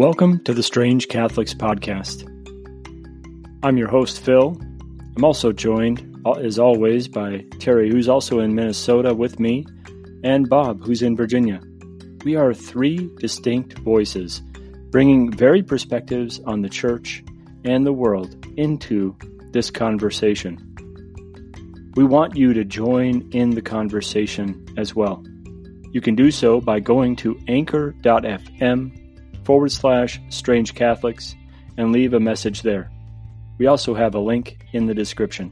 Welcome to the Strange Catholics Podcast. I'm your host, Phil. I'm also joined, uh, as always, by Terry, who's also in Minnesota with me, and Bob, who's in Virginia. We are three distinct voices, bringing varied perspectives on the church and the world into this conversation. We want you to join in the conversation as well. You can do so by going to anchor.fm forward slash strange Catholics and leave a message there. We also have a link in the description.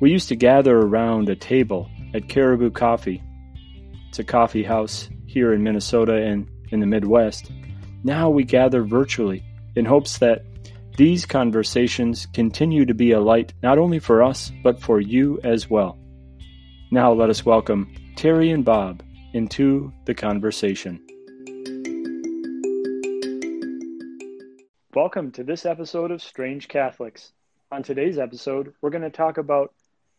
We used to gather around a table at Caribou Coffee. It's a coffee house here in Minnesota and in the Midwest. Now we gather virtually in hopes that these conversations continue to be a light not only for us, but for you as well. Now let us welcome Terry and Bob into the conversation. Welcome to this episode of Strange Catholics. On today's episode, we're going to talk about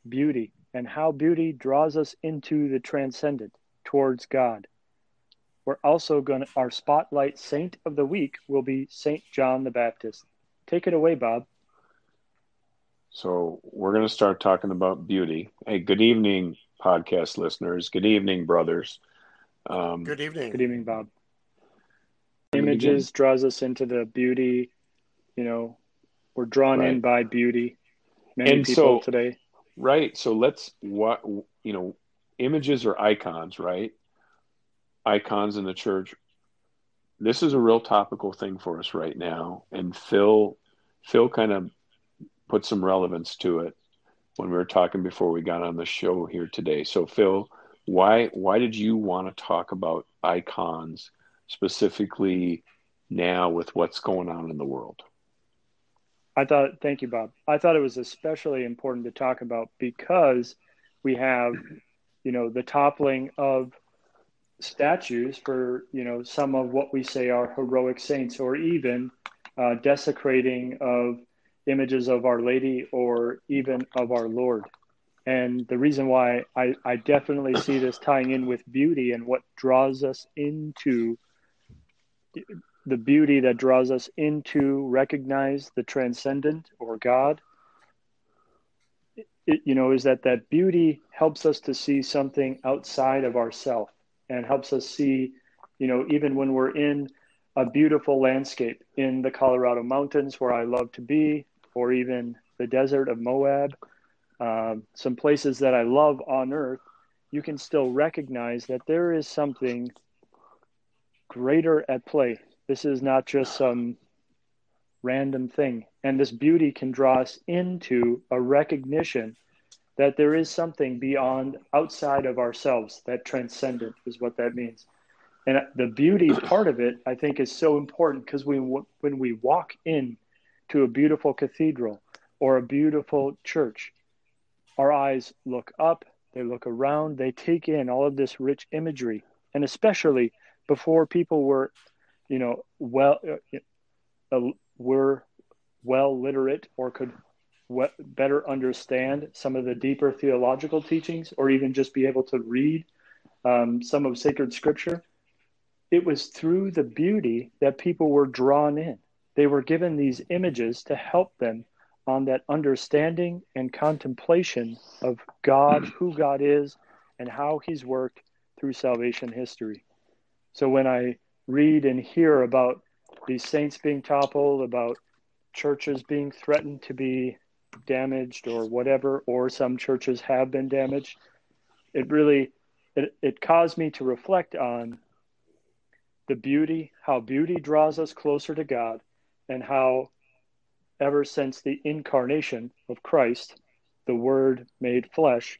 beauty and how beauty draws us into the transcendent, towards God. We're also going to, our spotlight saint of the week will be Saint John the Baptist. Take it away, Bob. So, we're going to start talking about beauty. Hey, good evening, podcast listeners. Good evening, brothers. Um, good evening. Good evening, Bob images draws us into the beauty you know we're drawn right. in by beauty. Many and people so, today right so let's what you know images are icons right? Icons in the church. This is a real topical thing for us right now and phil phil kind of put some relevance to it when we were talking before we got on the show here today. So phil why why did you want to talk about icons specifically now with what's going on in the world? I thought, thank you, Bob. I thought it was especially important to talk about because we have, you know, the toppling of statues for, you know, some of what we say are heroic saints, or even uh, desecrating of images of Our Lady or even of our Lord. And the reason why I, I definitely see this tying in with beauty and what draws us into the beauty that draws us into recognize the transcendent or God. It, you know, is that that beauty helps us to see something outside of ourself and helps us see, you know, even when we're in a beautiful landscape in the Colorado mountains where I love to be, or even the desert of Moab, um, some places that I love on earth, you can still recognize that there is something greater at play. This is not just some random thing. And this beauty can draw us into a recognition that there is something beyond, outside of ourselves, that transcendent is what that means. And the beauty part of it, I think, is so important because we, when we walk in to a beautiful cathedral or a beautiful church, our eyes look up, they look around, they take in all of this rich imagery. And especially before people were, you know, well, uh, uh, were well literate or could we- better understand some of the deeper theological teachings, or even just be able to read um, some of sacred scripture. It was through the beauty that people were drawn in. They were given these images to help them on that understanding and contemplation of God, who God is, and how He's worked through salvation history. So when I read and hear about these saints being toppled, about churches being threatened to be damaged or whatever, or some churches have been damaged, it really it, it caused me to reflect on the beauty, how beauty draws us closer to God, and how ever since the incarnation of Christ, the Word made flesh,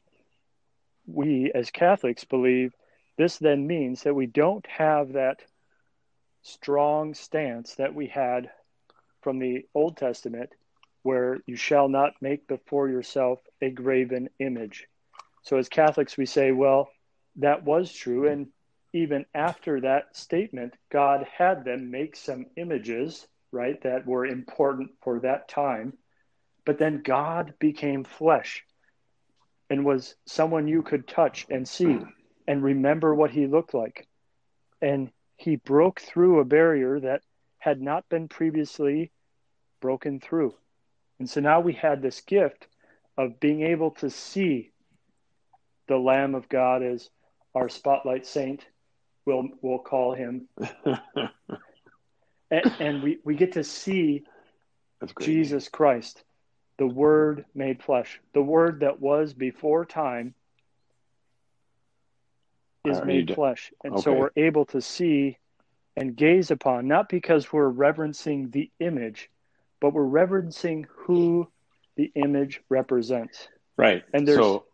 we as Catholics believe this then means that we don't have that strong stance that we had from the Old Testament, where you shall not make before yourself a graven image. So, as Catholics, we say, well, that was true. And even after that statement, God had them make some images, right, that were important for that time. But then God became flesh and was someone you could touch and see and remember what he looked like. And he broke through a barrier that had not been previously broken through. And so now we had this gift of being able to see the Lamb of God as our spotlight saint, we'll, we'll call him. and, and, we, we get to see Jesus Christ, the Word made flesh, the Word that was before time is uh, made flesh. And okay. so we're able to see and gaze upon, not because we're reverencing the image, but we're reverencing who the image represents. Right. And there's. So,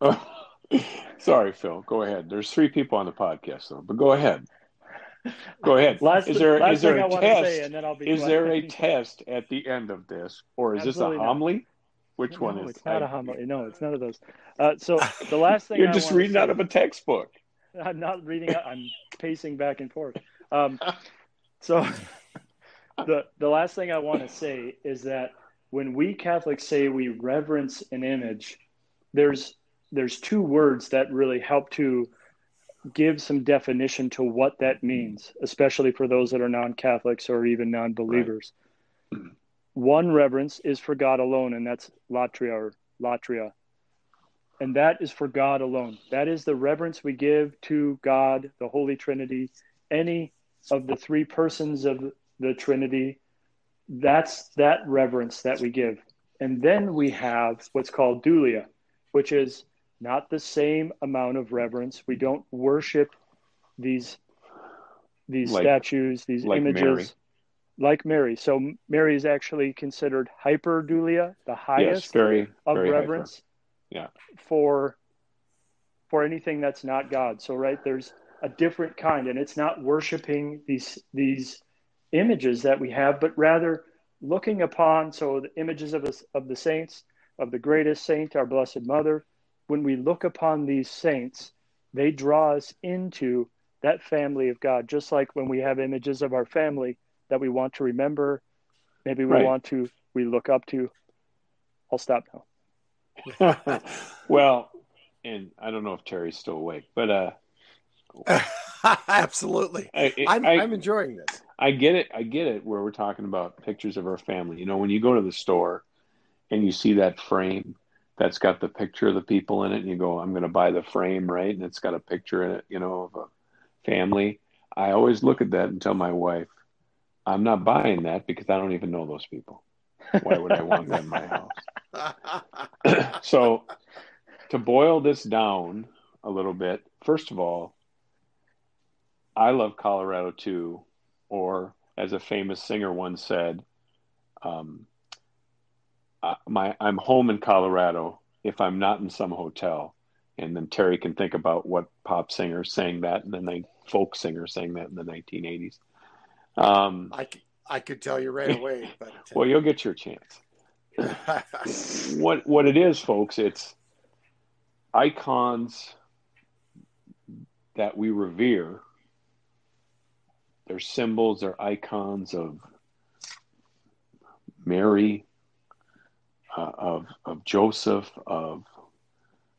oh, sorry, Phil. Go ahead. There's three people on the podcast, though, but go ahead. Go ahead. Last, is there is there a test? Say, is quiet. there a test at the end of this, or is Absolutely this a homily? Which no, one is? It's not I, a homily. No, it's none of those. Uh, so the last thing you're I just reading say, out of a textbook. I'm not reading. I'm pacing back and forth. Um, so the the last thing I want to say is that when we Catholics say we reverence an image, there's there's two words that really help to give some definition to what that means, especially for those that are non-Catholics or even non-believers. Right. One reverence is for God alone, and that's latria or latria. And that is for God alone. That is the reverence we give to God, the Holy Trinity, any of the three persons of the Trinity. That's that reverence that we give. And then we have what's called dulia, which is not the same amount of reverence. We don't worship these these like, statues, these like images. Mary like Mary. So Mary is actually considered hyperdulia, the highest yes, very, of very reverence. Hyper. Yeah. For for anything that's not God. So right there's a different kind, and it's not worshiping these these images that we have, but rather looking upon so the images of us of the saints, of the greatest saint, our Blessed Mother. When we look upon these saints, they draw us into that family of God, just like when we have images of our family that we want to remember, maybe we right. want to we look up to. I'll stop now. well, and I don't know if Terry's still awake, but uh absolutely. I, am enjoying this. I get it. I get it. Where we're talking about pictures of our family. You know, when you go to the store and you see that frame that's got the picture of the people in it, and you go, "I'm going to buy the frame," right? And it's got a picture in it, you know, of a family. I always look at that and tell my wife, I'm not buying that because I don't even know those people. Why would I want that in my house? so, to boil this down a little bit, first of all, I love Colorado too, or as a famous singer once said, um, my I'm home in Colorado if I'm not in some hotel. And then Terry can think about what pop singer sang that, and then they folk singer sang that in the 1980s. Um, I, I could tell you right away. But well, you'll get your chance. what what it is, folks? It's icons that we revere. They're symbols. They're icons of Mary, uh, of of Joseph, of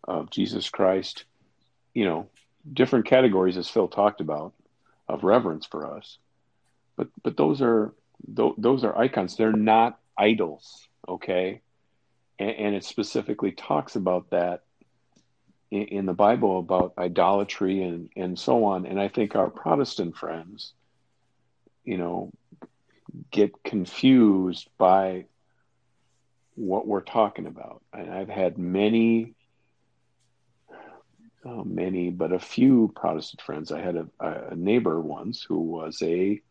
of Jesus Christ. You know, different categories, as Phil talked about, of reverence for us but but those are those are icons. They're not idols, okay? And, and it specifically talks about that in, in, the Bible about idolatry and and so on. And I think our Protestant friends, you know, get confused by what we're talking about. And I've had many oh, many, but a few Protestant friends. I had a, a, neighbor once who was a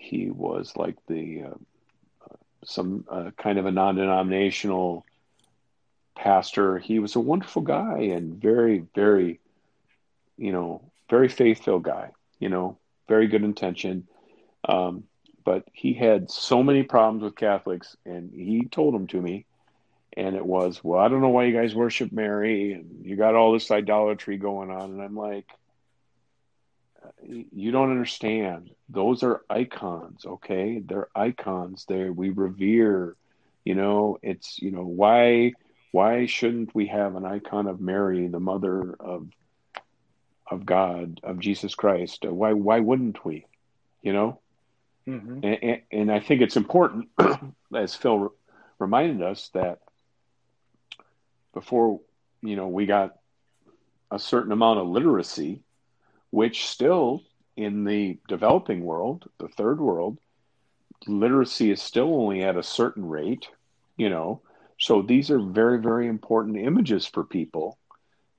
he was like the uh, some uh, kind of a non-denominational pastor. He was a wonderful guy and very, very, you know, very faithful guy. You know, very good intention. Um, but he had so many problems with Catholics, and he told them to me. And it was, well, I don't know why you guys worship Mary, and you got all this idolatry going on. And I'm like, you don't understand. Those are icons, okay? They're icons. They we revere. You know, it's you know why why shouldn't we have an icon of Mary, the mother of of God, of Jesus Christ. Uh, why why wouldn't we? You know, Mm-hmm. and, and, I think it's important, as Phil reminded us, that before you know we got a certain amount of literacy, which still in the developing world, the third world, literacy is still only at a certain rate. You know, so these are very very important images for people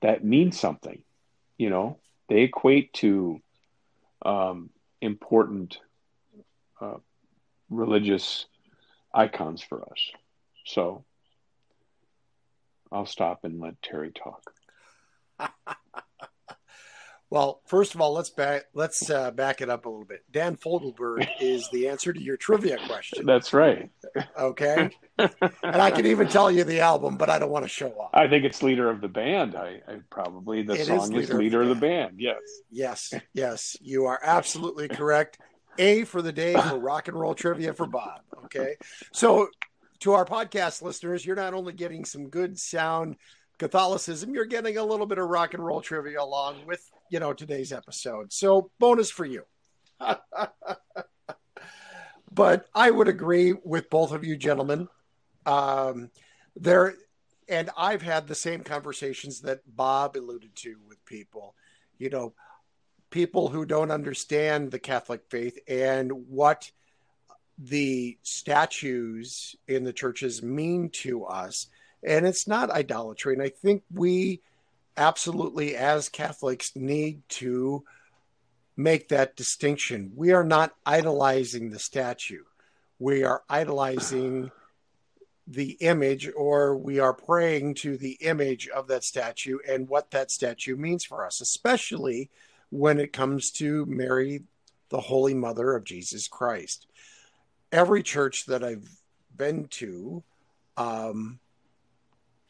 that mean something. You know, they equate to um, important uh, religious icons for us. So I'll stop and let Terry talk. well, first of all, let's back let's uh, back it up a little bit. Dan Fogelberg is the answer to your trivia question. That's right. Okay, and I can even tell you the album, but I don't want to show off. I think it's leader of the band. I, I probably the it song is leader, is leader of, the, of the band. Yes. Yes. Yes. You are absolutely correct. A for the day for rock and roll trivia for Bob. Okay. So, to our podcast listeners, you're not only getting some good sound Catholicism, you're getting a little bit of rock and roll trivia along with, you know, today's episode. So, bonus for you. but I would agree with both of you gentlemen. Um, there, and I've had the same conversations that Bob alluded to with people. You know, people who don't understand the Catholic faith and what the statues in the churches mean to us. And it's not idolatry. And I think we absolutely, as Catholics, need to make that distinction. We are not idolizing the statue, we are idolizing the image, or we are praying to the image of that statue and what that statue means for us, especially when it comes to Mary, the Holy Mother of Jesus Christ. Every church that I've been to, um,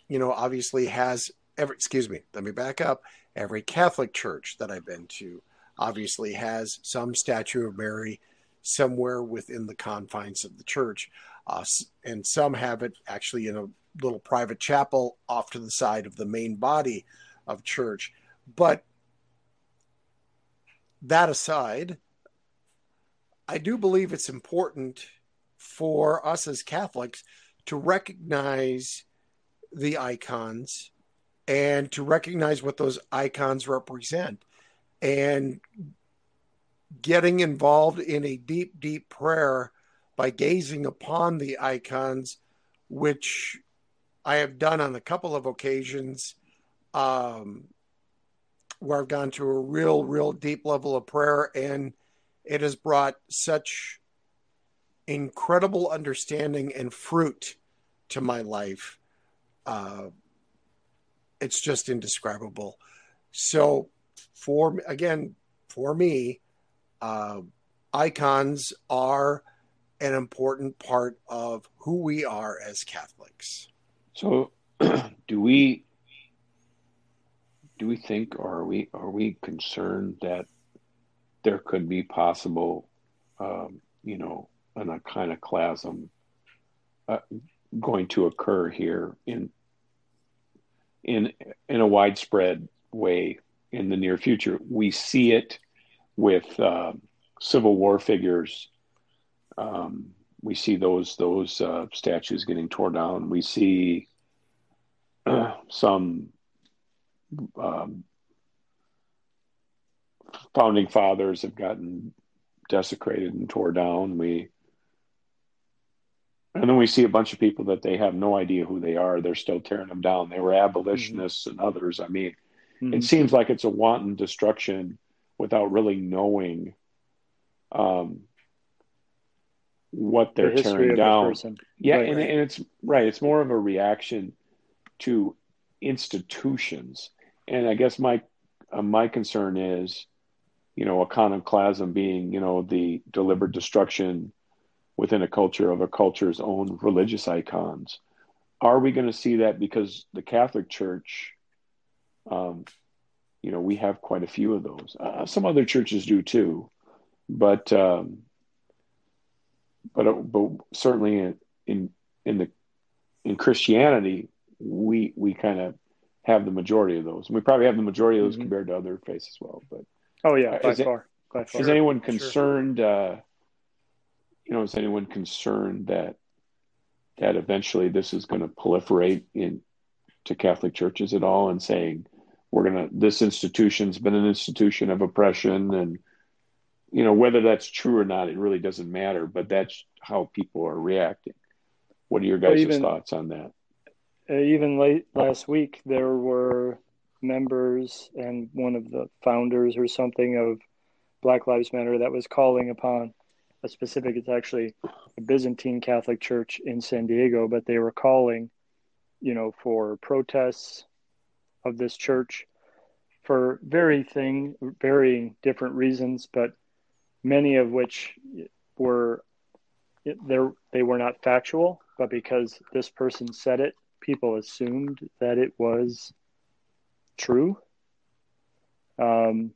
you know, obviously has every, excuse me, let me back up. Every Catholic church that I've been to obviously has some statue of Mary somewhere within the confines of the church. Uh, and some have it actually in a little private chapel off to the side of the main body of church. But that aside, I do believe it's important for us as Catholics to recognize the icons and to recognize what those icons represent and getting involved in a deep, deep prayer by gazing upon the icons, which I have done on a couple of occasions. Um, where I've gone to a real, real deep level of prayer, and it has brought such incredible understanding and fruit to my life. Uh, it's just indescribable. So, for again, for me, uh, icons are an important part of who we are as Catholics. So, do we do we think or are we are we concerned that there could be possible um, you know an iconoclasm uh, going to occur here in in in a widespread way in the near future. We see it with uh, civil war figures. Um, we see those those uh, statues getting torn down. We see some um, founding fathers have gotten desecrated and tore down. We and then we see a bunch of people that they have no idea who they are. They're still tearing them down. They were abolitionists mm-hmm. and others. I mean, mm-hmm. it seems like it's a wanton destruction without really knowing um, what they're the tearing down. Yeah, right, and, right. and it's right. It's more of a reaction to institutions and I guess my uh, my concern is, you know, iconoclasm being, you know, the deliberate destruction within a culture of a culture's own religious icons. Are we going to see that because the Catholic Church, um, you know, we have quite a few of those. Uh, some other churches do too, but um, but uh, but certainly in, in in the in Christianity, we we kind of have the majority of those. and We probably have the majority of those mm-hmm. compared to other faiths as well. But oh yeah, by far. It, by far. Is anyone concerned? Sure. Uh, you know, is anyone concerned that that eventually this is going to proliferate in to Catholic churches at all, and saying we're going to this institution's been an institution of oppression, and you know whether that's true or not, it really doesn't matter. But that's how people are reacting. What are your guys' even, thoughts on that? Uh, even late last week, there were members and one of the founders or something of Black Lives Matter that was calling upon a specific, it's actually a Byzantine Catholic church in San Diego, but they were calling, you know, for protests of this church for very thing, varying different reasons, but many of which were there they were not factual, but because this person said it, people assumed that it was true. Um,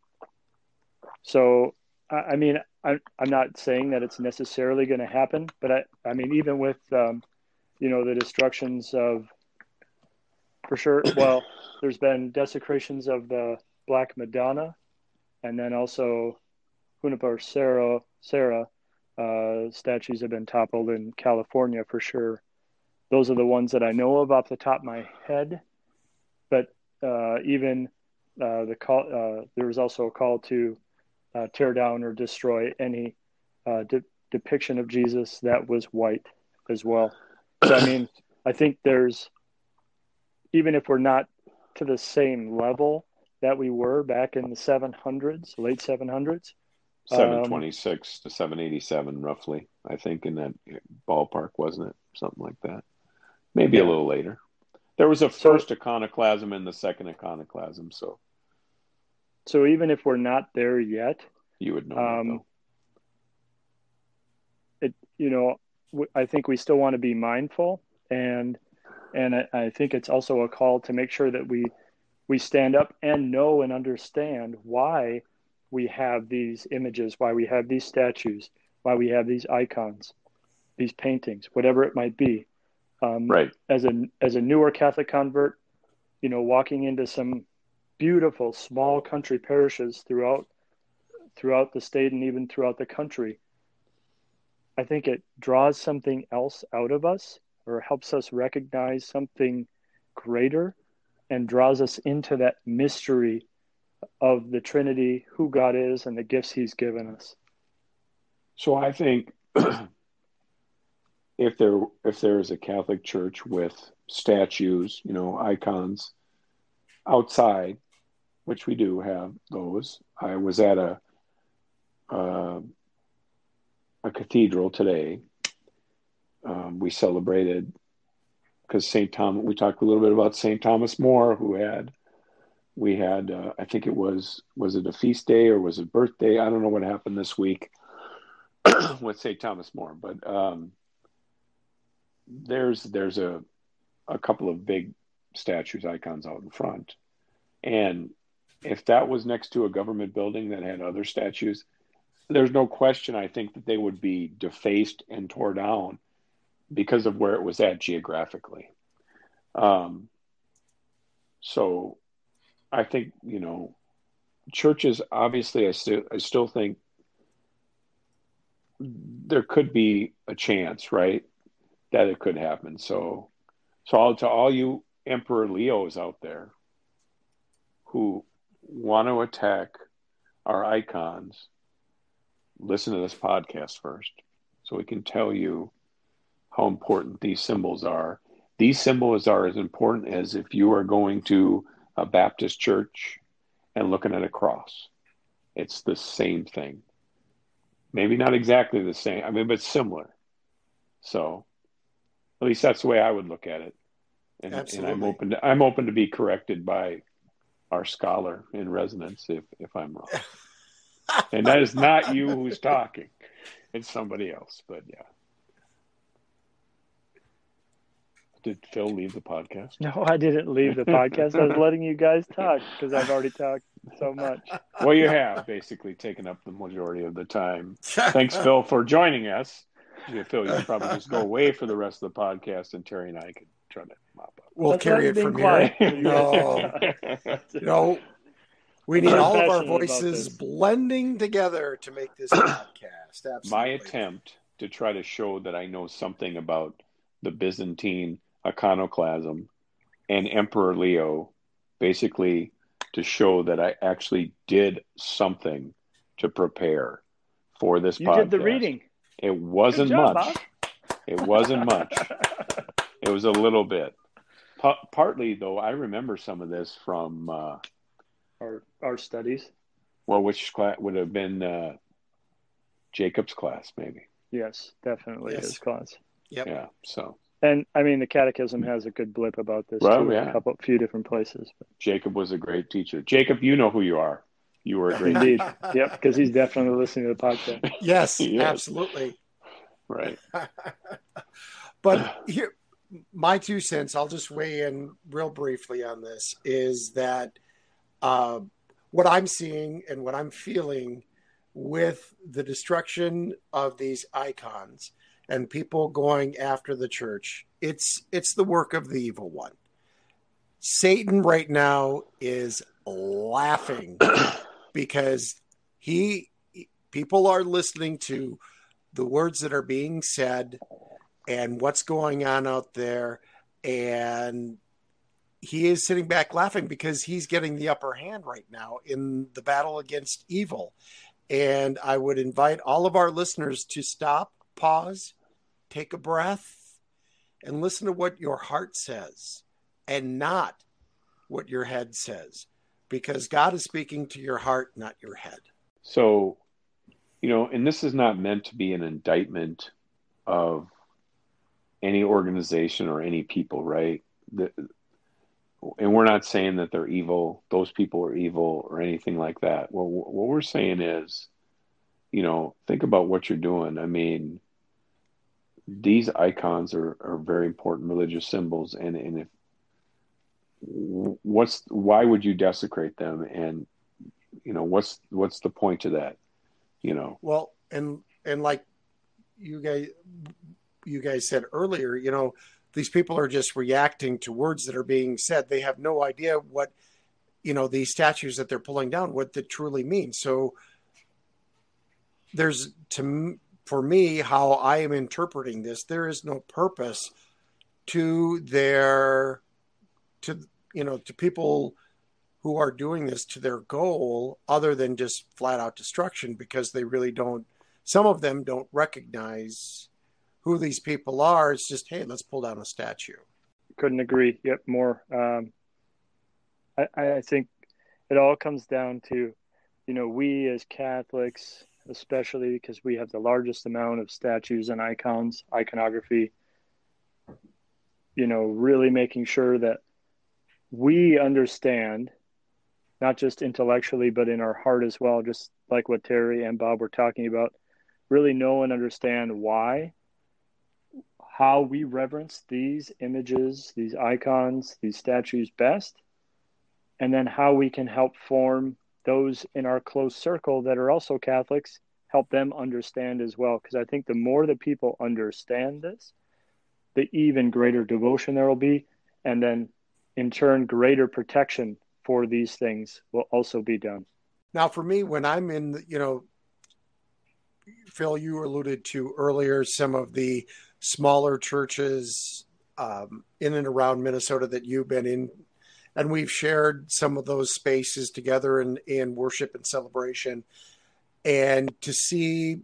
so, I, I mean, I'm not saying that it's necessarily going to happen, but I, I mean, even with, um, you know, the destructions of, for sure, well, there's been desecrations of the Black Madonna, and then also Junipero Serra, Serra uh, statues have been toppled in California for sure. Those are the ones that I know of off the top of my head. But uh, even uh, the call, uh, there was also a call to uh, tear down or destroy any uh, de- depiction of Jesus that was white as well. So, I mean, I think there's, even if we're not to the same level that we were back in the 700s, late 700s. 726 um, to 787, roughly, I think, in that ballpark, wasn't it? Something like that. Maybe yeah. a little later. There was a first so, iconoclasm and the second iconoclasm, so so even if we're not there yet, you would know. Um, it you know I think we still want to be mindful and and I, I think it's also a call to make sure that we we stand up and know and understand why we have these images, why we have these statues, why we have these icons, these paintings, whatever it might be. Um, right. As a as a newer Catholic convert, you know, walking into some beautiful small country parishes throughout throughout the state and even throughout the country. I think it draws something else out of us or helps us recognize something greater and draws us into that mystery of the Trinity, who God is, and the gifts He's given us. So I think if there if there is a Catholic church with statues, you know, icons outside which we do have those. I was at a uh, a cathedral today. Um, we celebrated because St. Thomas. We talked a little bit about St. Thomas More, who had we had. Uh, I think it was was it a feast day or was it birthday? I don't know what happened this week with St. Thomas More, but um, there's there's a a couple of big statues icons out in front and if that was next to a government building that had other statues, there's no question I think that they would be defaced and tore down because of where it was at geographically. Um, so I think, you know, churches obviously I still I still think there could be a chance, right, that it could happen. So so all, to all you Emperor Leos out there who want to attack our icons, listen to this podcast first so we can tell you how important these symbols are. These symbols are as important as if you are going to a Baptist church and looking at a cross. It's the same thing. Maybe not exactly the same, I mean, but similar. So, at least that's the way I would look at it. And, and I'm open. To, I'm open to be corrected by our scholar in residence if if I'm wrong. and that is not you who's talking. It's somebody else, but yeah. Did Phil leave the podcast? No, I didn't leave the podcast. I was letting you guys talk because I've already talked so much. Well, you have basically taken up the majority of the time. Thanks, Phil, for joining us. Yeah, Phil, you should probably just go away for the rest of the podcast, and Terry and I could try to mop up. We'll Let's carry it it from be here. quiet. No, no. We need I'm all of our voices blending together to make this podcast. Absolutely. My attempt to try to show that I know something about the Byzantine iconoclasm and Emperor Leo, basically to show that I actually did something to prepare for this You podcast. did the reading. It wasn't job, much. It wasn't much. It was a little bit. Pa- partly, though, I remember some of this from, uh, our our studies. well, which class would have been uh, Jacob's class, maybe. Yes, definitely Yes. his class. Yep. Yeah. So And I mean, the Catechism has a good blip about this Well, too, in yeah. a couple, few different places. Jacob was a great teacher. Jacob, you know who you are. You were a great Indeed, teacher. yep, because he's definitely listening to the podcast. Yes, Yes. absolutely. Right. But here, my two cents, I'll just weigh in real briefly on this, is that uh, what I'm seeing and what I'm feeling with the destruction of these icons and people going after the church, it's it's the work of the evil one. Satan right now is laughing because he people are listening to the words that are being said and what's going on out there. And he is sitting back laughing because he's getting the upper hand right now in the battle against evil. And i would invite all of our listeners to stop pause take a breath and listen to what your heart says and not what your head says because god is speaking to your heart not your head. So, you know, and this is not meant to be an indictment of any organization or any people, right? The, and we're not saying that they're evil, those people are evil or anything like that. Well, what we're saying is, you know, think about what you're doing. I mean, these icons are, are very important religious symbols. And, and if, what's, why would you desecrate them? And, you know, what's, what's the point to that? You know, Well, and and like you guys you guys said earlier, you know, these people are just reacting to words that are being said. They have no idea what you know these statues that they're pulling down what they truly mean. So there's to for me how I am interpreting this. There is no purpose to their to you know to people who are doing this to their goal other than just flat out destruction because they really don't some of them don't recognize who these people are it's just hey let's pull down a statue Couldn't agree. Yep, more. Um, I, I think it all comes down to, you know, we as Catholics, especially because we have the largest amount of statues and icons, iconography, you know, really making sure that we understand, not just intellectually, but in our heart as well, just like what Terry and Bob were talking about, really know and understand why how we reverence these images, these icons, these statues best, and then how we can help form those in our close circle that are also Catholics, help them understand as well. Because I think the more that people understand this, the even greater devotion there will be, and then in turn, greater protection for these things will also be done. now for me when i'm in the, you know phil you alluded to earlier some of the smaller churches um, in and around minnesota that you've been in. And we've shared some of those spaces together in, in worship and celebration. And to see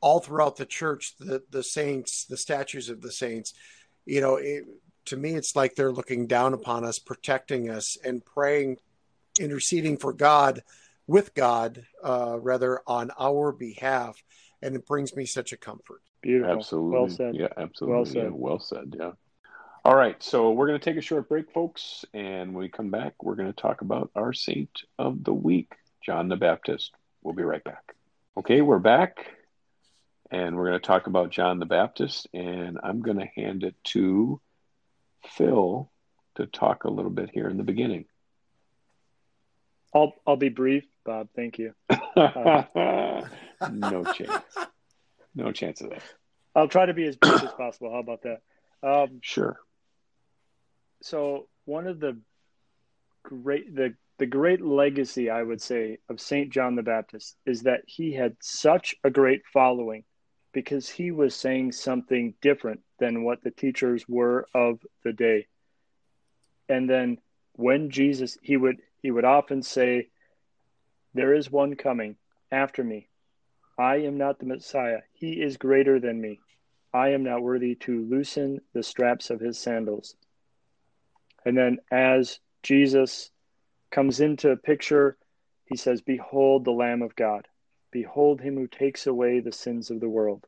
all throughout the church the, the saints the statues of the saints you know it, to me it's like they're looking down upon us protecting us and praying interceding for god with god uh, rather on our behalf. And it brings me such a comfort Beautiful. Absolutely. Well said. Yeah, absolutely. Well said. Yeah, well said. Yeah. All right. So we're going to take a short break, folks. And when we come back, we're going to talk about our saint of the week, John the Baptist. We'll be right back. Okay, we're back. And we're going to talk about John the Baptist. And I'm going to hand it to Phil to talk a little bit here in the beginning. I'll I'll be brief, Bob. Thank you. Uh, no chance. No chance of that. I'll try to be as brief as possible. How about that? Um, Sure. so one of the great the the great legacy I would say of Saint John the Baptist is that he had such a great following because he was saying something different than what the teachers were of the day. And then when Jesus he would he would often say there is one coming after me. I am not the Messiah. He is greater than me. I am not worthy to loosen the straps of his sandals. And then as Jesus comes into a picture, he says, Behold the Lamb of God. Behold him who takes away the sins of the world.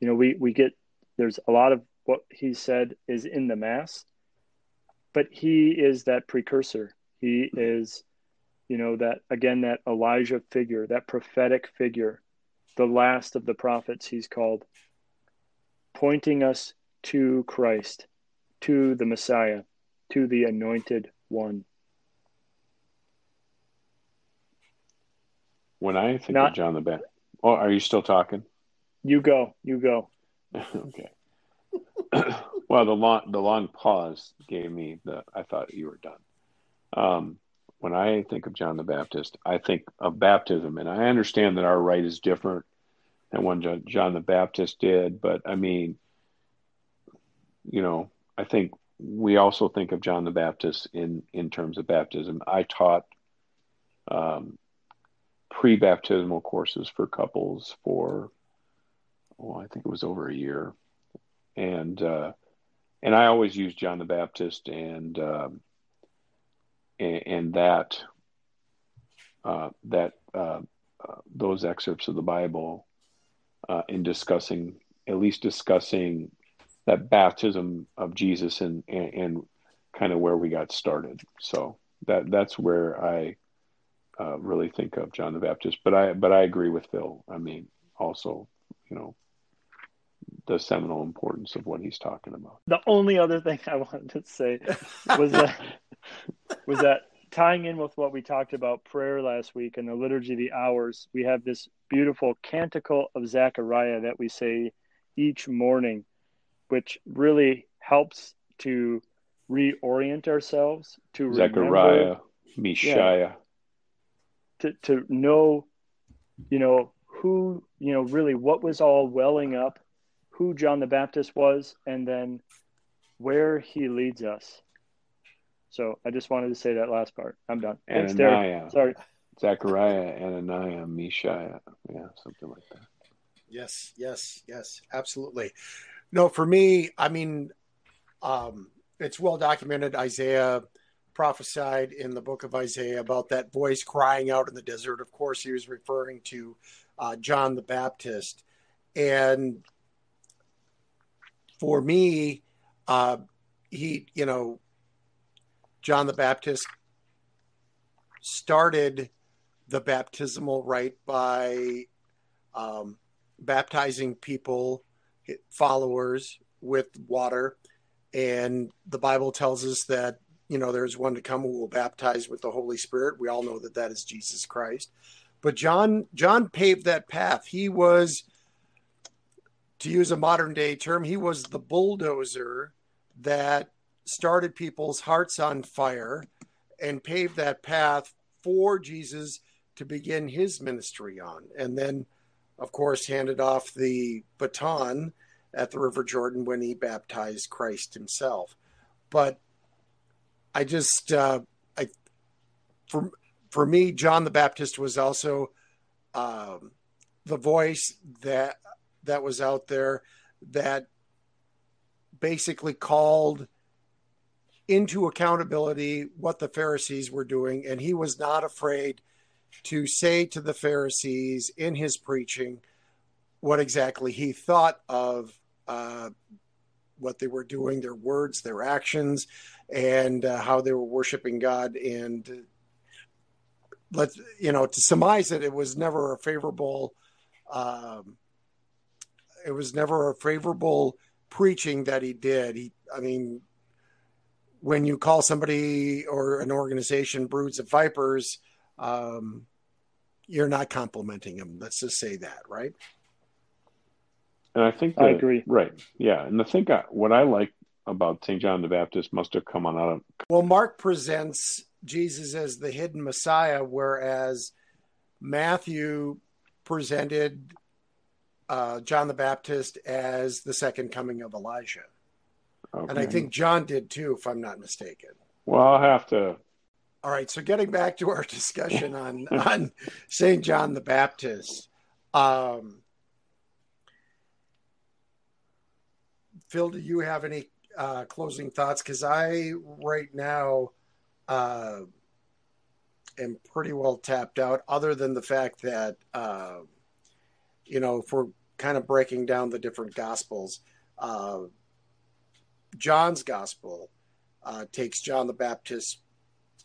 You know, we, we get, there's a lot of what he said is in the Mass, but he is that precursor. He is, you know, that, again, that Elijah figure, that prophetic figure, the last of the prophets, he's called, pointing us to Christ, to the Messiah, to the anointed one. When I think Not, of John the Baptist, oh, are you still talking? You go, you go. okay. well, the long the long pause gave me the. I thought you were done. Um, when I think of John the Baptist, I think of baptism, and I understand that our rite is different than what John the Baptist did. But I mean, you know, I think we also think of John the Baptist in in terms of baptism. I taught um, pre-baptismal courses for couples for well, I think it was over a year and uh, and I always use John the Baptist and um, and, that uh, that uh, uh those excerpts of the Bible uh, in discussing at least discussing that baptism of Jesus and, and, and kind of where we got started so that that's where I uh, really think of John the Baptist. But I but I agree with Phil. I mean, also, you know, the seminal importance of what he's talking about. The only other thing I wanted to say was that was that tying in with what we talked about prayer last week and the liturgy of the hours, we have this beautiful canticle of Zechariah that we say each morning, which really helps to reorient ourselves to Zechariah, Messiah. Yeah, to to know, you know, who, you know, really what was all welling up, who John the Baptist was, and then where he leads us. So I just wanted to say that last part. I'm done. Thanks, Ananiah. Sorry. Zechariah, Ananiah, Mishael. Yeah, something like that. Yes, yes, yes, absolutely. No, for me, I mean, um, it's well documented. Isaiah prophesied in the book of Isaiah about that voice crying out in the desert. Of course, he was referring to uh, John the Baptist. And for me, uh, he, you know, John the Baptist started the baptismal rite by um, baptizing people, followers, with water. And the Bible tells us that you know, there's one to come who will baptize with the Holy Spirit. We all know that that is Jesus Christ. But John John paved that path. He was to use a modern day term, he was the bulldozer that started people's hearts on fire and paved that path for Jesus to begin his ministry on. And then, of course, handed off the baton at the River Jordan when he baptized Christ himself. But I just uh, I for for me, John the Baptist was also um, the voice that that was out there that basically called into accountability what the Pharisees were doing, and he was not afraid to say to the Pharisees in his preaching what exactly he thought of uh, what they were doing, their words, their actions, and uh, how they were worshiping God. And let's, you know, to surmise it, it was never a favorable, um, it was never a favorable preaching that he did. He, I mean, when you call somebody or an organization broods of vipers, um, you're not complimenting them. Let's just say that, right? And I think that, I agree. Right. Yeah. And I think I, what I like about St. John the Baptist must have come on out of. Well, Mark presents Jesus as the hidden Messiah, whereas Matthew presented uh, John the Baptist as the second coming of Elijah. Okay. And I think John did too, if I'm not mistaken. Well, I'll have to. All right. So getting back to our discussion on on Saint John the Baptist, um, Phil, do you have any uh, closing thoughts? Because I right now uh, am pretty well tapped out. Other than the fact that uh, you know, if we're kind of breaking down the different gospels, uh, John's gospel uh, takes John the Baptist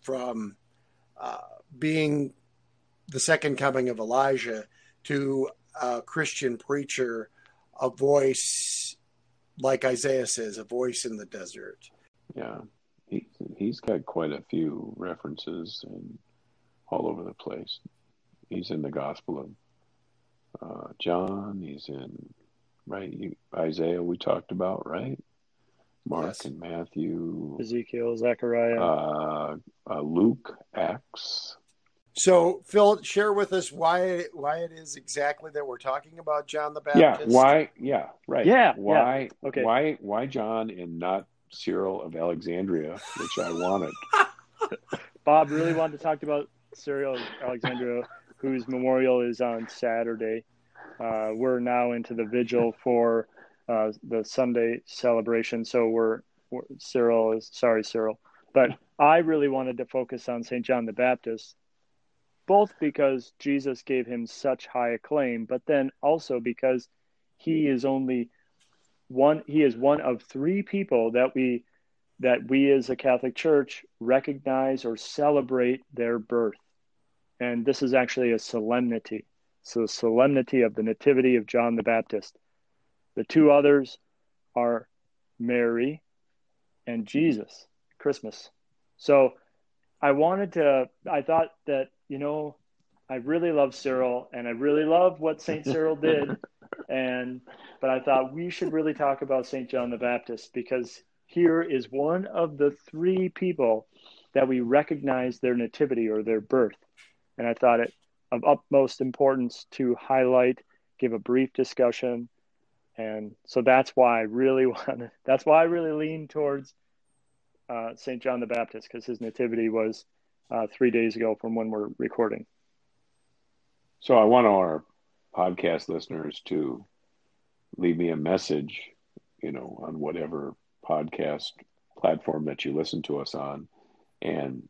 from uh, being the second coming of Elijah to a Christian preacher, a voice like Isaiah says, a voice in the desert. Yeah, he he's got quite a few references and all over the place. He's in the Gospel of uh, John. He's in right you, Isaiah. We talked about right. Mark yes. and Matthew, Ezekiel, Zechariah, uh, uh, Luke, Acts. So, Phil, share with us why why it is exactly that we're talking about John the Baptist. Yeah, why? Yeah, right. Yeah, why? Yeah. Okay. Why? Why John and not Cyril of Alexandria, which I wanted. Bob really wanted to talk about Cyril of Alexandria, whose memorial is on Saturday. Uh, we're now into the vigil for uh, the Sunday celebration. So we're, we're, Cyril is sorry, Cyril, but I really wanted to focus on St. John the Baptist, both because Jesus gave him such high acclaim, but then also because he is only one. He is one of three people that we that we as a Catholic Church recognize or celebrate their birth, and this is actually a solemnity. So, the solemnity of the Nativity of John the Baptist. The two others are Mary and Jesus, Christmas. So I wanted to, I thought that, you know, I really love Cyril and I really love what St. Cyril did. And, but I thought we should really talk about St. John the Baptist because here is one of the three people that we recognize their nativity or their birth. And I thought it of utmost importance to highlight, give a brief discussion, and so that's why I really want. That's why I really lean towards uh, Saint John the Baptist because his nativity was uh, three days ago from when we're recording. So I want our podcast listeners to leave me a message, you know, on whatever podcast platform that you listen to us on, and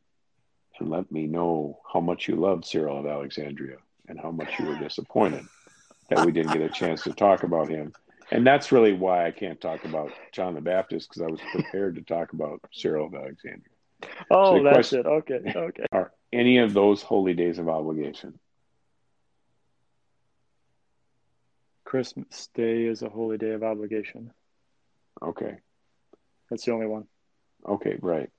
and let me know how much you love Cyril of Alexandria and how much you were disappointed that we didn't get a chance to talk about him and that's really why I can't talk about John the Baptist because I was prepared to talk about Cyril of Alexandria. Oh, so that's question, it. Okay, okay. Are any of those holy days of obligation? Christmas Day is a holy day of obligation. Okay. That's the only one. Okay, right.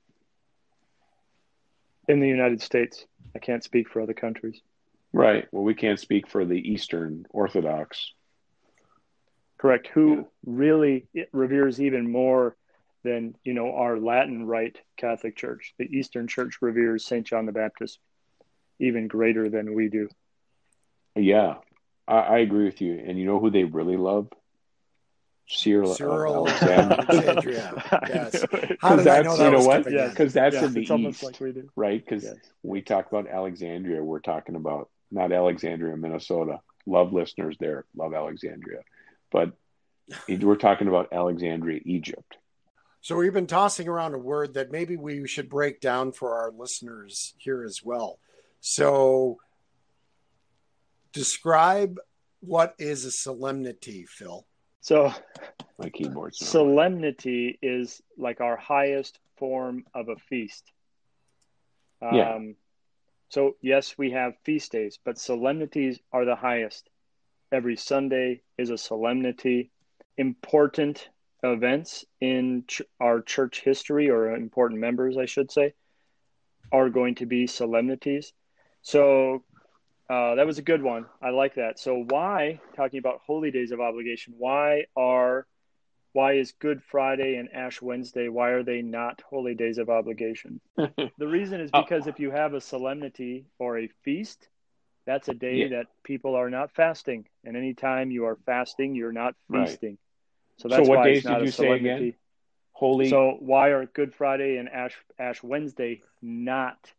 In the United States. I can't speak for other countries. Right. Well, we can't speak for the Eastern Orthodox correct who yeah. really reveres even more than you know our latin rite catholic church the eastern church reveres saint john the baptist even greater than we do yeah i, I agree with you and you know who they really love Cyril, Cyril Alexandria. yes. How did I know that? You know what? Because that's in the east, like right? Because yes. we talk about Alexandria, we're talking about not Alexandria, Minnesota. Love listeners there. Love Alexandria but we're talking about Alexandria, Egypt. So we've been tossing around a word that maybe we should break down for our listeners here as well. So describe what is a solemnity, Phil. So my keyboard solemnity is like our highest form of a feast. Um, yeah. So yes, we have feast days, but solemnities are the highest every Sunday is a solemnity. Important events in ch- our church history, or important members, I should say, are going to be solemnities. So uh, that was a good one. I like that. So, why, talking about holy days of obligation, why are why is Good Friday and Ash Wednesday why are they not holy days of obligation? the reason is Oh. because if you have a solemnity or a feast, that's a day Yeah. that people are not fasting, and anytime you are fasting, you're not feasting. So So that's what why days it's not did a you say again? Holy. So why are Good Friday and Ash Ash Wednesday not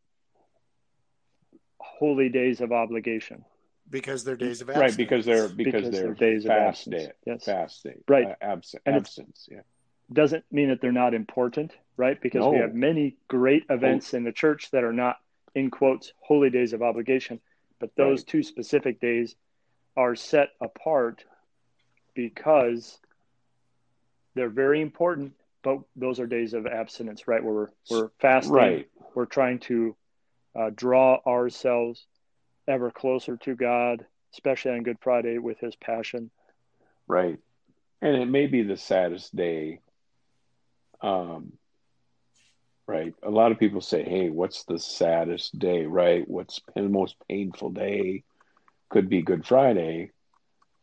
holy days of obligation? because they're days of right, because they're because, Because they're, they're days of fast absence. day, Yes. fast day, Right. uh, abs- And absence. Yeah, Doesn't mean that they're not important, right? Because we have many great events in the church that are not in quotes holy days of obligation, but those Right. two specific days are set apart because they're very important, but those are days of abstinence, right? Where we're, we're fasting, right. we're trying to uh, draw ourselves ever closer to God, especially on Good Friday with His passion. Right. And it may be the saddest day. Um, right. A lot of people say, hey, what's the saddest day, right? What's the most painful day? Could be Good Friday,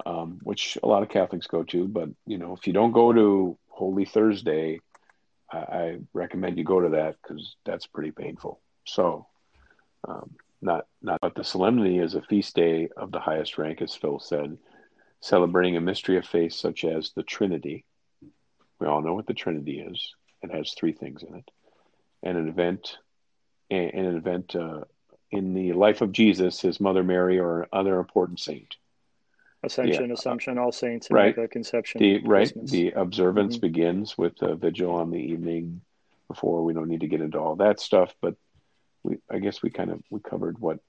um, which a lot of Catholics go to. But, you know, if you don't go to Holy Thursday, I, I recommend you go to that because that's pretty painful. So, um, not, not, but the solemnity is a feast day of the highest rank, as Phil said celebrating a mystery of faith such as the Trinity. We all know what the Trinity is. It has three things in it, and an event, and an event uh, in the life of Jesus, His Mother Mary, or other important saint. Ascension, Yeah. Assumption, All Saints, Right. the Conception. The right, Christmas. the observance Mhm. begins with a vigil on the evening before. We don't need to get into all that stuff, but we, I guess we kind of we covered what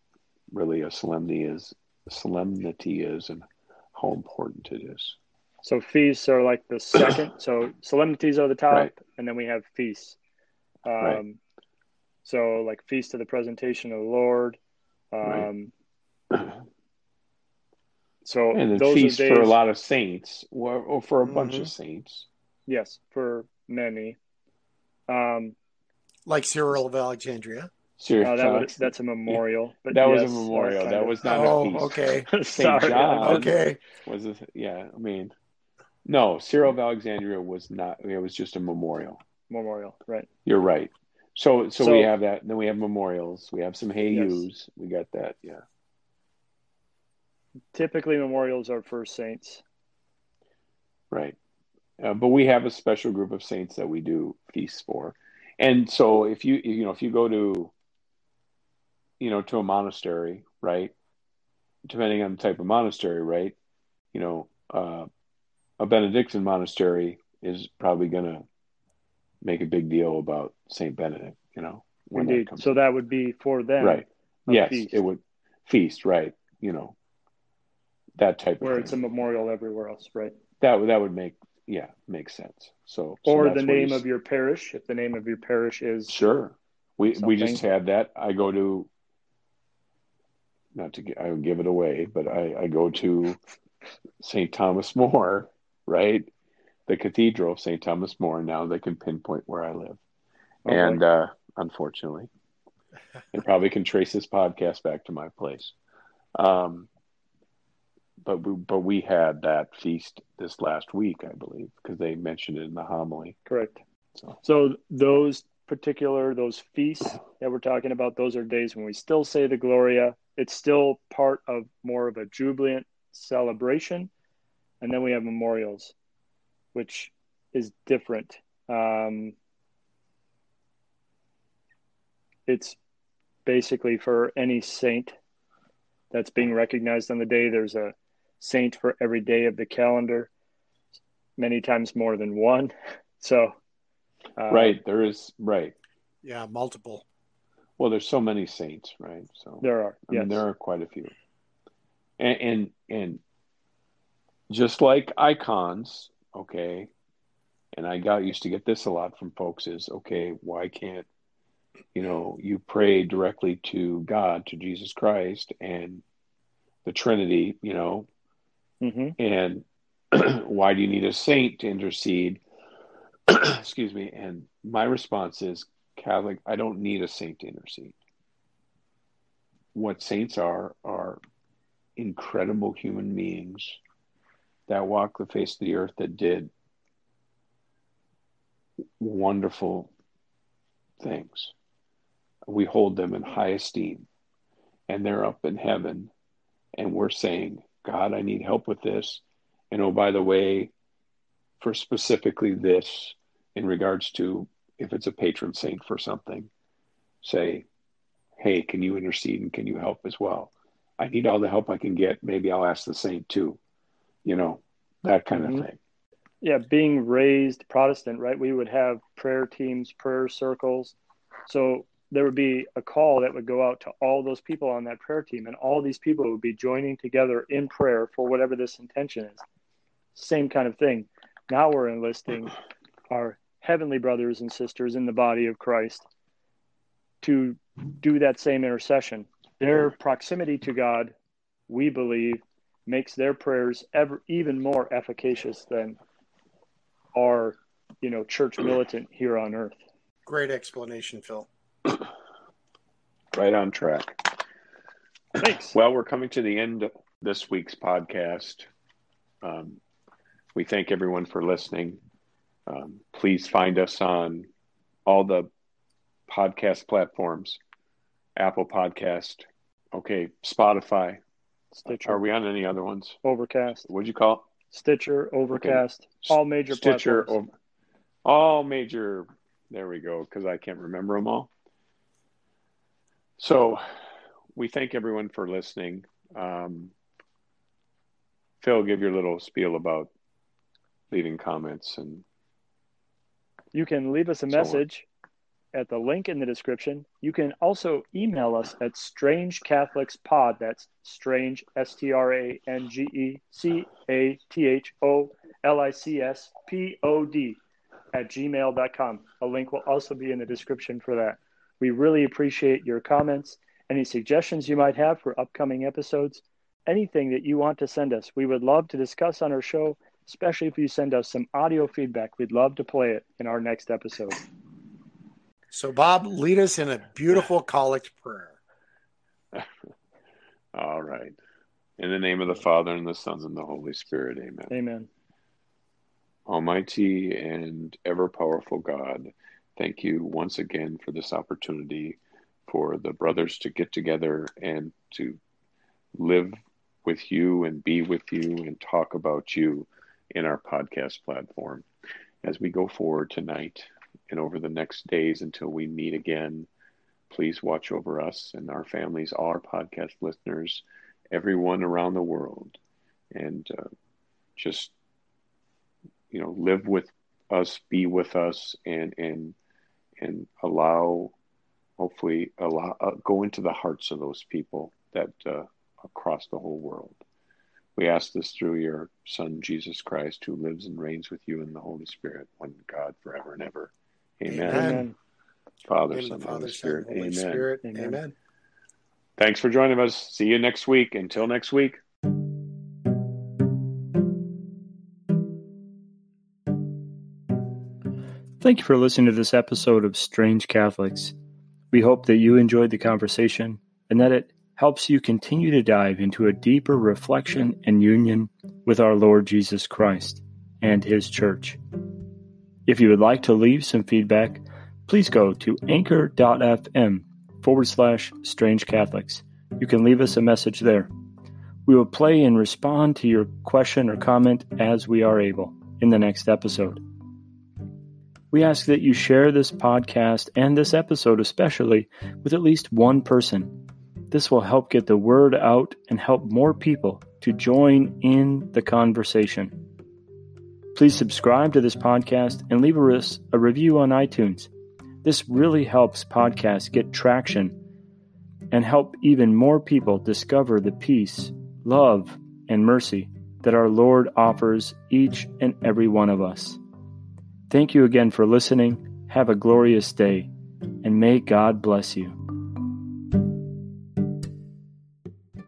really a solemnity is, solemnity is, and how important it is. So feasts are like the second. so solemnities are the top, Right. and then we have feasts. Um, Right. So like feast of the presentation of the Lord. Um, So and then those feast are for a lot of saints or, or for a bunch Mhm. of saints Yes, for many. Um, like Cyril of Alexandria. Serious uh, that talks. would, that's a memorial. But that was a memorial that of. was not oh, a feast Oh, okay, Saint Sorry, John. okay. was it yeah i mean no cyril of alexandria was not it was just a memorial memorial, right? you're right so so, So- we have that then we have memorials we have some hey yous we got that yeah Typically, memorials are for saints. Right. Uh, but we have a special group of saints that we do feasts for. And so if you you know if you go to you know to a monastery, right? Depending on the type of monastery, right? You know, uh, a Benedictine monastery is probably going to make a big deal about Saint Benedict, you know. when that comes So that would be for them, right. Yes, feast. it would feast, right, you know. That type of where it's a memorial everywhere else, right? that would that would make yeah, make sense. So so Or that's the name of your parish, if the name of your parish is Sure. We we just had that. I go to not to I would give it away, but I, I go to St. Thomas More, right? The Cathedral of St. Thomas More. Now they can pinpoint where I live. Oh, and uh, unfortunately, they probably can trace this podcast back to my place. Um, but we, but we had that feast this last week, I believe, because they mentioned it in the homily. correct. So. So those particular those feasts that we're talking about, those are days when we still say the Gloria. It's still part of more of a jubilant celebration, and then we have memorials, which is different. Um, it's basically for any saint that's being recognized on the day. There's a saint for every day of the calendar, many times more than one. So, uh, right, there is right. Yeah, multiple. Well, there's so many saints, right? So there are. I yes. mean, there are quite a few, and and, and just like icons, okay. And I got used to get this a lot from folks is okay. Why can't you know you pray directly to God, to Jesus Christ, and the Trinity, you know, hmm and why do you need a saint to intercede? Excuse me. And my response is Catholic, I don't need a saint to intercede. What saints are, are incredible human beings that walk the face of the earth that did wonderful things. We hold them in high esteem, and they're up in heaven, and we're saying, God, I need help with this. And oh, by the way, for specifically this, in regards to if it's a patron saint for something, say, hey, can you intercede and can you help as well? I need all the help I can get. Maybe I'll ask the saint too, you know, that kind mm-hmm. of thing. Yeah, being raised Protestant, right? We would have prayer teams, prayer circles. So there would be a call that would go out to all those people on that prayer team, and all these people would be joining together in prayer for whatever this intention is. Same kind of thing. Now we're enlisting our heavenly brothers and sisters in the body of Christ to do that same intercession. Their proximity to God, we believe, makes their prayers ever even more efficacious than our, you know, church militant here on earth. Great explanation, Phil. right on track. Thanks. Well, we're coming to the end of this week's podcast. Um, we thank everyone for listening. Um, please find us on all the podcast platforms Apple Podcast, okay, Spotify. Stitcher. Are we on any other ones? Overcast. What'd you call it? Stitcher, Overcast, okay. all major Stitcher, platforms. all major. There we go, because I can't remember them all. So we thank everyone for listening. Um, Phil, give your little spiel about leaving comments and you can leave us a message at the link in the description. You can also email us at strangecatholics.pod. That's strange, S T R A N G E C A T H O L I C S P O D at gmail.com. A link will also be in the description for that. We really appreciate your comments, any suggestions you might have for upcoming episodes, anything that you want to send us. We would love to discuss on our show especially if you send us some audio feedback. We'd love to play it in our next episode. So, Bob, lead us in a beautiful collect prayer. All right. In the name of the Father, and the Son, and the Holy Spirit, amen. Amen. Almighty and ever powerful God, thank you once again for this opportunity for the brothers to get together and to live with you and be with you and talk about you in our podcast platform. As we go forward tonight and over the next days until we meet again, please watch over us and our families, all our podcast listeners, everyone around the world, and uh, just you know live with us, be with us, and and and allow, hopefully, allow uh, go into the hearts of those people that uh, across the whole world. We ask this through your Son, Jesus Christ, who lives and reigns with you in the Holy Spirit, one God forever and ever. Amen. Amen. Father, Son, Father, Holy Spirit. Holy Amen. Spirit. Amen. Amen. Thanks for joining us. See you next week. Until next week. Thank you for listening to this episode of Strange Catholics. We hope that you enjoyed the conversation and that it helps you continue to dive into a deeper reflection and union with our Lord Jesus Christ and His Church. If you would like to leave some feedback, please go to anchor.fm forward slash strange Catholics. You can leave us a message there. We will play and respond to your question or comment as we are able in the next episode. We ask that you share this podcast and this episode especially with at least one person this will help get the word out and help more people to join in the conversation. Please subscribe to this podcast and leave a, a review on iTunes. This really helps podcasts get traction and help even more people discover the peace, love, and mercy that our Lord offers each and every one of us. Thank you again for listening. Have a glorious day, and may God bless you.